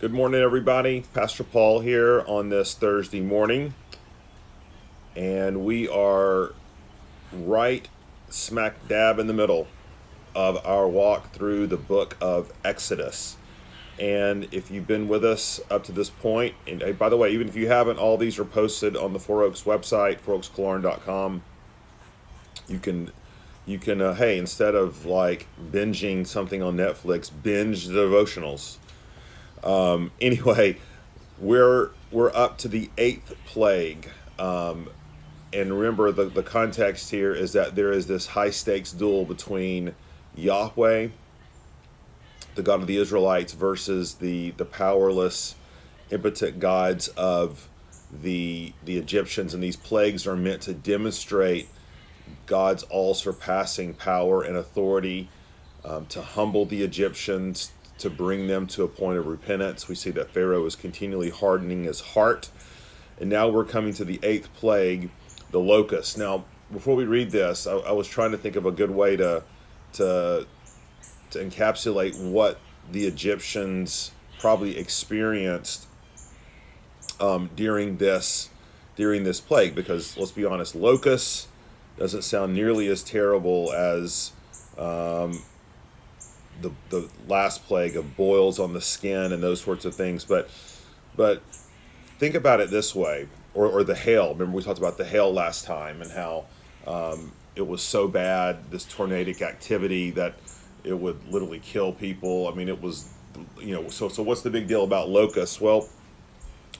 Good morning, everybody. Pastor Paul here on this Thursday morning, and we are right smack dab in the middle of our walk through the book of Exodus. And if you've been with us up to this point, and by the way, even if you haven't, all these are posted on the Four Oaks website, fouroakskillearn.com. You can, you can, uh, hey, instead of like binging something on Netflix, binge the devotionals um, anyway, we're we're up to the eighth plague, um, and remember the the context here is that there is this high stakes duel between Yahweh, the God of the Israelites, versus the the powerless, impotent gods of the the Egyptians, and these plagues are meant to demonstrate God's all surpassing power and authority. Um, to humble the Egyptians, to bring them to a point of repentance. We see that Pharaoh is continually hardening his heart. And now we're coming to the eighth plague, the locust. Now, before we read this, I, I was trying to think of a good way to, to, to encapsulate what the Egyptians probably experienced um, during this during this plague because let's be honest locusts doesn't sound nearly as terrible as um, the the last plague of boils on the skin and those sorts of things. But but think about it this way, or or the hail. Remember we talked about the hail last time and how um, it was so bad, this tornadic activity that it would literally kill people. I mean, it was you know. So so what's the big deal about locusts? Well,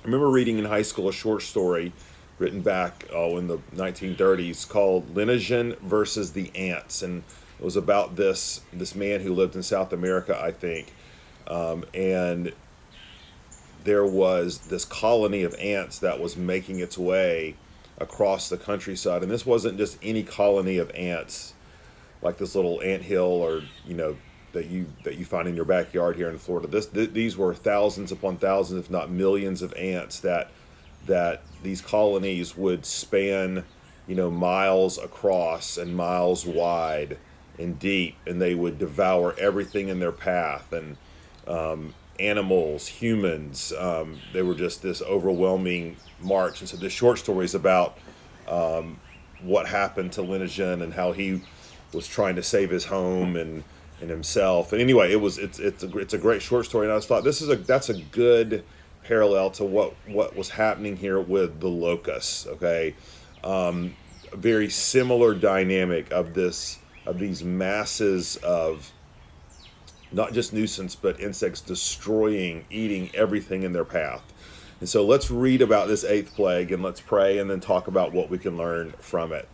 I remember reading in high school a short story written back oh in the 1930s called Leiningen versus the Ants and it was about this this man who lived in South America, I think, um, and there was this colony of ants that was making its way across the countryside, and this wasn't just any colony of ants, like this little ant hill or you know that you that you find in your backyard here in Florida. This th- these were thousands upon thousands, if not millions, of ants that that these colonies would span, you know, miles across and miles wide and deep, and they would devour everything in their path and um, animals, humans. Um, they were just this overwhelming march. And so the short story is about um, what happened to Leiningen and how he was trying to save his home and and himself. And anyway, it was it's it's a, it's a great short story. And I just thought this is a that's a good parallel to what what was happening here with the locusts. Okay, um, very similar dynamic of this of these masses of not just nuisance, but insects destroying, eating everything in their path. And so let's read about this eighth plague and let's pray and then talk about what we can learn from it.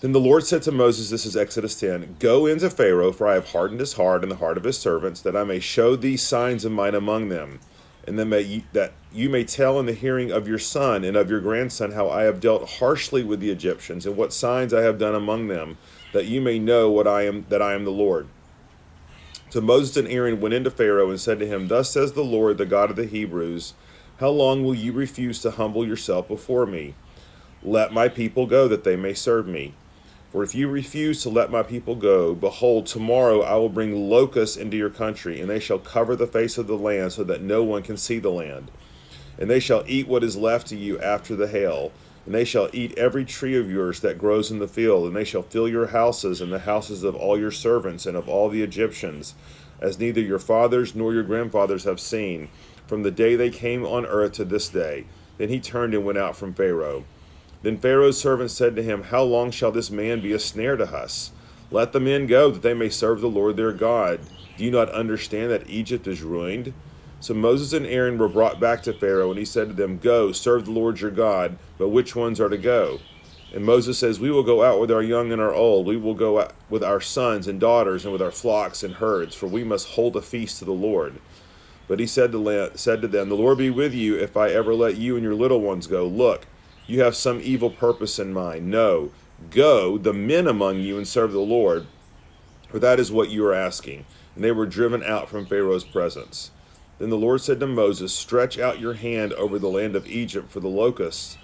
Then the Lord said to Moses, This is Exodus 10 Go into Pharaoh, for I have hardened his heart and the heart of his servants, that I may show these signs of mine among them and then may you, that you may tell in the hearing of your son and of your grandson how I have dealt harshly with the Egyptians and what signs I have done among them, that you may know what I am that I am the Lord. So Moses and Aaron went into Pharaoh and said to him, Thus says the Lord, the God of the Hebrews, How long will you refuse to humble yourself before me? Let my people go, that they may serve me. For if you refuse to let my people go, behold, tomorrow I will bring locusts into your country, and they shall cover the face of the land, so that no one can see the land. And they shall eat what is left to you after the hail, and they shall eat every tree of yours that grows in the field, and they shall fill your houses and the houses of all your servants and of all the Egyptians, as neither your fathers nor your grandfathers have seen, from the day they came on earth to this day. Then he turned and went out from Pharaoh. Then Pharaoh's servants said to him, How long shall this man be a snare to us? Let the men go, that they may serve the Lord their God. Do you not understand that Egypt is ruined? So Moses and Aaron were brought back to Pharaoh, and he said to them, Go, serve the Lord your God, but which ones are to go? And Moses says, We will go out with our young and our old. We will go out with our sons and daughters, and with our flocks and herds, for we must hold a feast to the Lord. But he said to, said to them, The Lord be with you if I ever let you and your little ones go. Look, you have some evil purpose in mind. No, go, the men among you, and serve the Lord, for that is what you are asking. And they were driven out from Pharaoh's presence. Then the Lord said to Moses, Stretch out your hand over the land of Egypt for the locusts,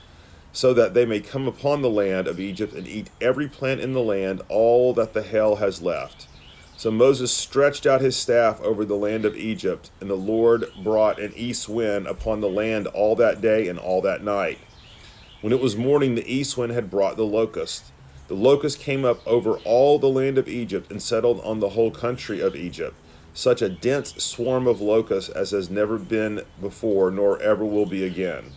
so that they may come upon the land of Egypt and eat every plant in the land, all that the hail has left. So Moses stretched out his staff over the land of Egypt, and the Lord brought an east wind upon the land all that day and all that night. When it was morning, the east wind had brought the locust. The locust came up over all the land of Egypt and settled on the whole country of Egypt. Such a dense swarm of locusts as has never been before, nor ever will be again.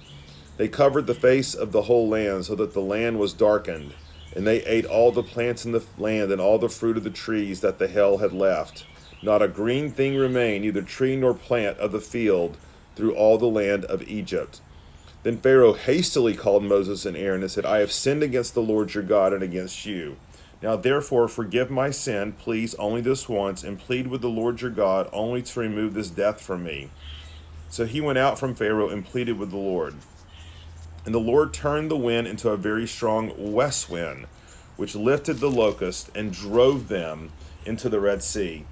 They covered the face of the whole land, so that the land was darkened. And they ate all the plants in the land and all the fruit of the trees that the hail had left. Not a green thing remained, neither tree nor plant of the field, through all the land of Egypt. Then Pharaoh hastily called Moses and Aaron and said, I have sinned against the Lord your God and against you. Now therefore forgive my sin, please, only this once, and plead with the Lord your God only to remove this death from me. So he went out from Pharaoh and pleaded with the Lord. And the Lord turned the wind into a very strong west wind, which lifted the locusts and drove them into the Red Sea.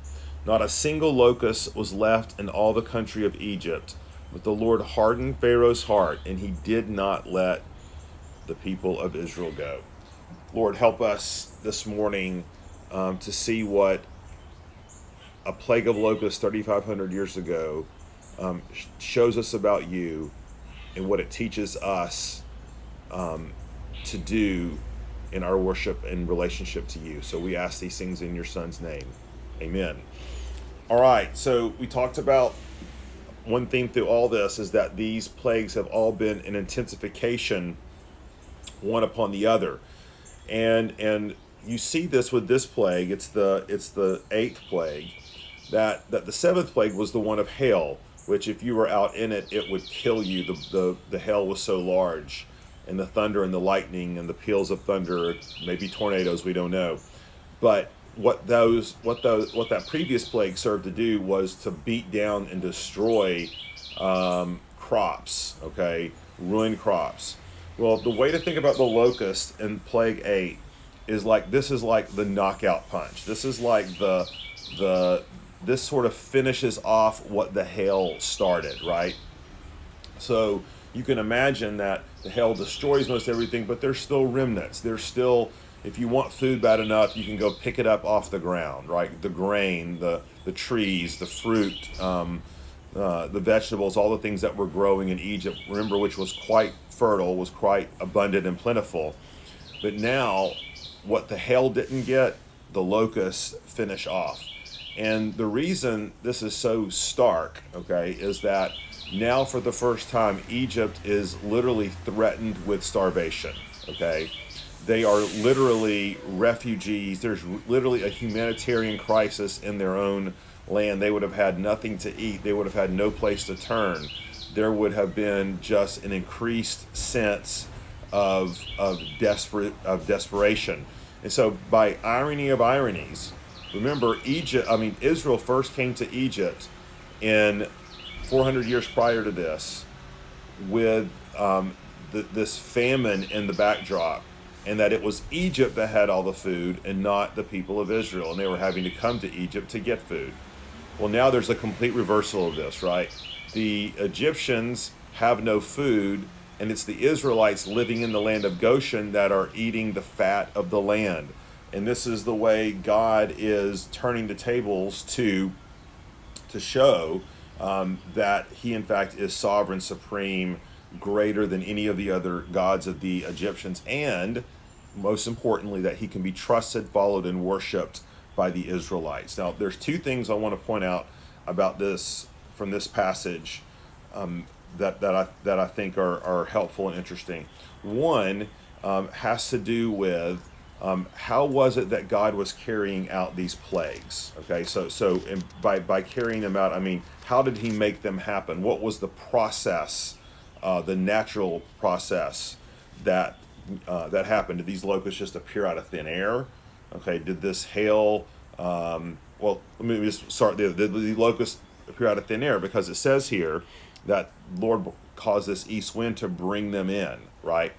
Not a single locust was left in all the country of Egypt. But the Lord hardened Pharaoh's heart, and he did not let the people of Israel go. Lord, help us this morning um, to see what a plague of locusts 3,500 years ago um, shows us about you and what it teaches us um, to do in our worship and relationship to you. So we ask these things in your son's name. Amen. All right, so we talked about one theme through all this is that these plagues have all been an intensification one upon the other. And and you see this with this plague, it's the it's the eighth plague. That that the seventh plague was the one of hail which if you were out in it, it would kill you. The, the, the hail was so large, and the thunder and the lightning and the peals of thunder, maybe tornadoes, we don't know. But what those what those what that previous plague served to do was to beat down and destroy um, crops. Okay, ruin crops. Well, the way to think about the locust in plague eight is like this is like the knockout punch. This is like the the this sort of finishes off what the hail started, right? So you can imagine that the hail destroys most everything, but there's still remnants. There's still, if you want food bad enough, you can go pick it up off the ground, right? The grain, the the trees, the fruit, um, uh, the vegetables, all the things that were growing in Egypt. Remember, which was quite fertile, was quite abundant and plentiful. But now, what the hail didn't get, the locusts finish off. And the reason this is so stark, okay, is that now for the first time, Egypt is literally threatened with starvation, okay? They are literally refugees. There's literally a humanitarian crisis in their own land. They would have had nothing to eat, they would have had no place to turn. There would have been just an increased sense of, of, desperate, of desperation. And so, by irony of ironies, Remember, Egypt, I mean, Israel first came to Egypt in 400 years prior to this with um, this famine in the backdrop, and that it was Egypt that had all the food and not the people of Israel, and they were having to come to Egypt to get food. Well, now there's a complete reversal of this, right? The Egyptians have no food, and it's the Israelites living in the land of Goshen that are eating the fat of the land and this is the way God is turning the tables to to show um, that He in fact is sovereign, supreme, greater than any of the other gods of the Egyptians, and most importantly, that He can be trusted, followed, and worshipped by the Israelites. Now, there's two things I want to point out about this from this passage um, that that I that I think are are helpful and interesting. One um, has to do with um, how was it that God was carrying out these plagues? Okay, so so by by carrying them out, I mean, how did He make them happen? What was the process, uh, the natural process that uh, that happened? Did these locusts just appear out of thin air? Okay, did this hail? Um, well, let me just start there. Did the locusts appear out of thin air? Because it says here that Lord caused this east wind to bring them in, right?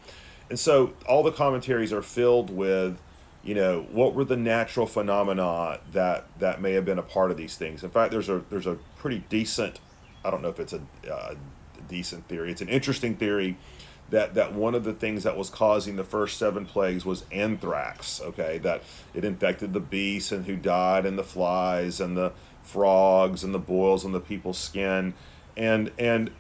And so all the commentaries are filled with, you know, what were the natural phenomena that that may have been a part of these things. In fact, there's a there's a pretty decent, I don't know if it's a, uh, decent theory. It's an interesting theory that that one of the things that was causing the first seven plagues was anthrax. Okay, that it infected the beasts and who died, and the flies and the frogs and the boils on the people's skin, and and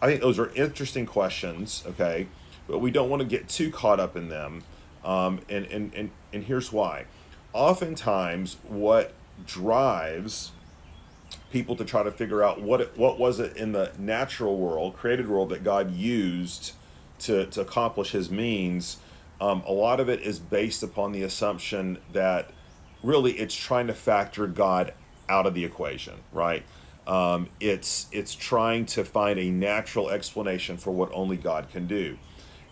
I think those are interesting questions. Okay, but we don't want to get too caught up in them. Um, and, and and and here's why. Oftentimes, what drives people to try to figure out what it, what was it in the natural world, created world that God used to, to accomplish his means, um, a lot of it is based upon the assumption that really it's trying to factor God out of the equation, right? Um, it's it's trying to find a natural explanation for what only God can do,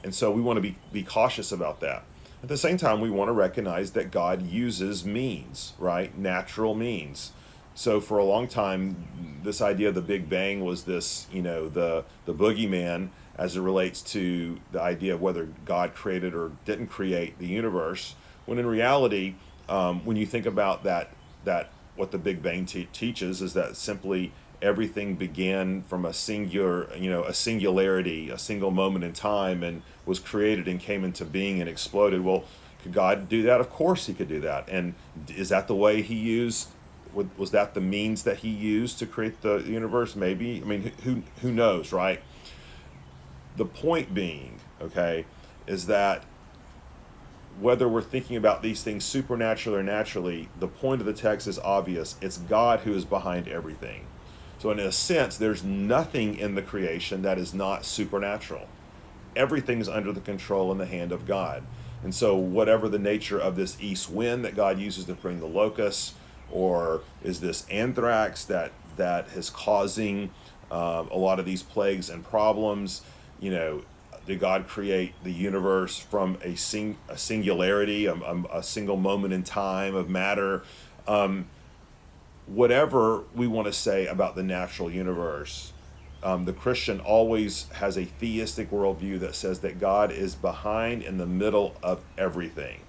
and so we want to be be cautious about that. At the same time, we want to recognize that God uses means, right? Natural means. So for a long time, this idea of the Big Bang was this, you know, the the boogeyman as it relates to the idea of whether God created or didn't create the universe. When in reality, um, when you think about that, that what the Big Bang te- teaches is that simply everything began from a singular, you know, a singularity, a single moment in time, and was created and came into being and exploded. Well, could God do that? Of course, He could do that. And is that the way He used? Was that the means that He used to create the universe? Maybe. I mean, who who knows, right? The point being, okay, is that whether we're thinking about these things supernaturally or naturally, the point of the text is obvious. It's God who is behind everything. So, in a sense, there's nothing in the creation that is not supernatural. Everything's under the control and the hand of God. And so, whatever the nature of this east wind that God uses to bring the locusts, or is this anthrax that that is causing uh, a lot of these plagues and problems, you know, did God create the universe from a, sing, a singularity, a, a, single moment in time of matter? Um, whatever we want to say about the natural universe, um, the Christian always has a theistic worldview that says that God is behind in the middle of everything.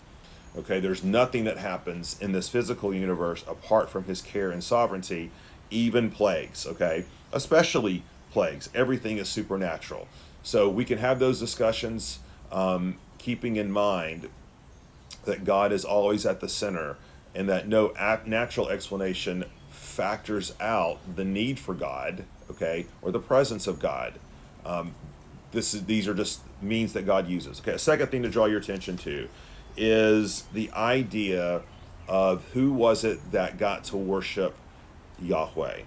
Okay, there's nothing that happens in this physical universe apart from his care and sovereignty, even plagues, okay? Especially plagues. Everything is supernatural. So we can have those discussions, um, keeping in mind that God is always at the center and that no natural explanation factors out the need for God, okay, or the presence of God. Um, this is these are just means that God uses. Okay, a second thing to draw your attention to is the idea of who was it that got to worship Yahweh.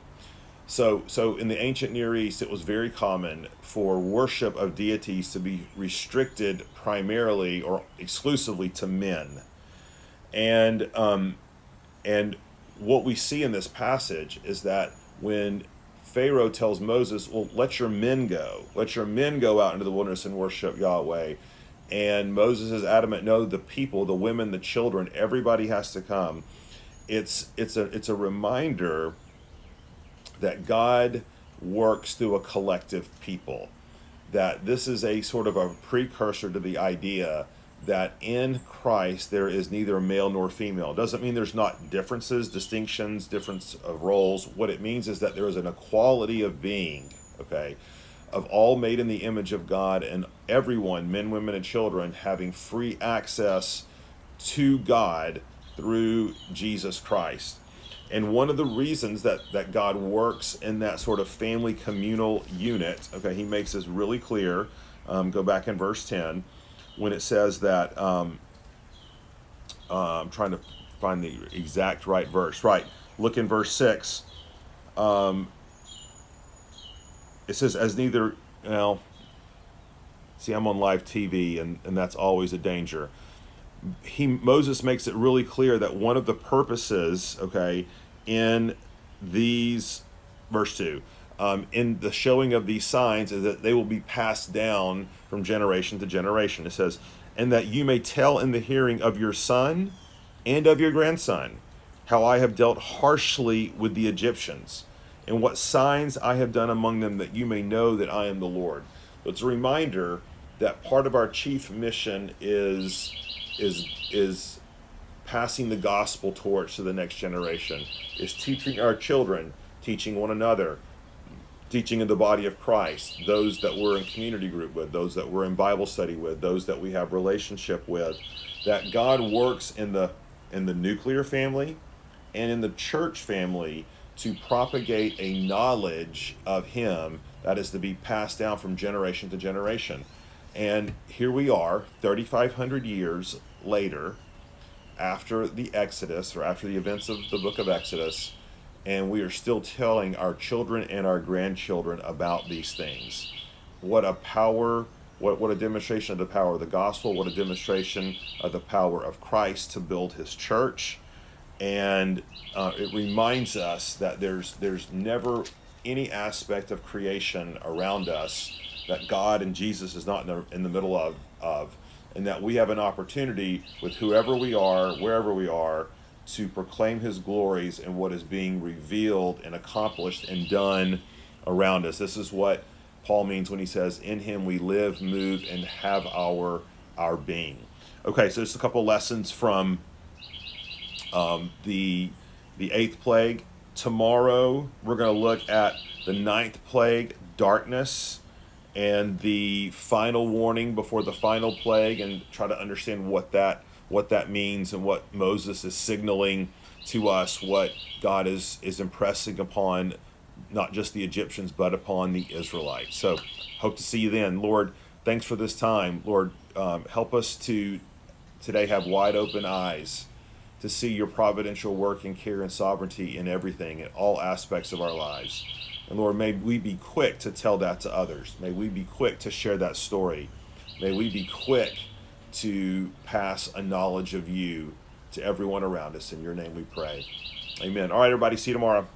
So, so in the ancient Near East, it was very common for worship of deities to be restricted primarily or exclusively to men, and um, and what we see in this passage is that when Pharaoh tells Moses, "Well, let your men go. Let your men go out into the wilderness and worship Yahweh," and Moses is adamant, "No, the people, the women, the children, everybody has to come." It's it's a it's a reminder that God works through a collective people. That this is a sort of a precursor to the idea that in Christ there is neither male nor female. Doesn't mean there's not differences, distinctions, difference of roles. What it means is that there is an equality of being, okay, of all made in the image of God and everyone, men, women, and children, having free access to God through Jesus Christ. And one of the reasons that, that God works in that sort of family communal unit, okay, he makes this really clear. Um, go back in verse 10 when it says that, um, uh, I'm trying to find the exact right verse. Right. Look in verse 6. Um, it says, as neither, well, see, I'm on live TV, and, and that's always a danger he Moses makes it really clear that one of the purposes, okay, in these verse two, um, in the showing of these signs is that they will be passed down from generation to generation. It says, and that you may tell in the hearing of your son and of your grandson how I have dealt harshly with the Egyptians and what signs I have done among them that you may know that I am the Lord. it's a reminder that part of our chief mission is is is passing the gospel torch to the next generation is teaching our children teaching one another teaching in the body of Christ, those that we're in community group with, those that we're in Bible study with, those that we have relationship with, that God works in the in the nuclear family and in the church family to propagate a knowledge of him that is to be passed down from generation to generation. And here we are, 3,500 years later, after the Exodus or after the events of the book of Exodus, and we are still telling our children and our grandchildren about these things. What a power, what, what a demonstration of the power of the gospel, what a demonstration of the power of Christ to build his church. And uh, it reminds us that there's there's never any aspect of creation around us that God and Jesus is not in the, in the middle of, of, and that we have an opportunity with whoever we are, wherever we are, to proclaim His glories and what is being revealed and accomplished and done around us. This is what Paul means when he says, "In Him we live, move, and have our our being." Okay, so just a couple lessons from um, the the eighth plague. Tomorrow we're going to look at the ninth plague, darkness, and the final warning before the final plague, and try to understand what that what that means and what Moses is signaling to us, what God is is impressing upon not just the Egyptians but upon the Israelites. So, hope to see you then, Lord. Thanks for this time, Lord. Um, help us to today have wide open eyes to see your providential work and care and sovereignty in everything, in all aspects of our lives. And Lord, may we be quick to tell that to others. May we be quick to share that story. May we be quick to pass a knowledge of you to everyone around us. In your name we pray. Amen. All right, everybody, see you tomorrow.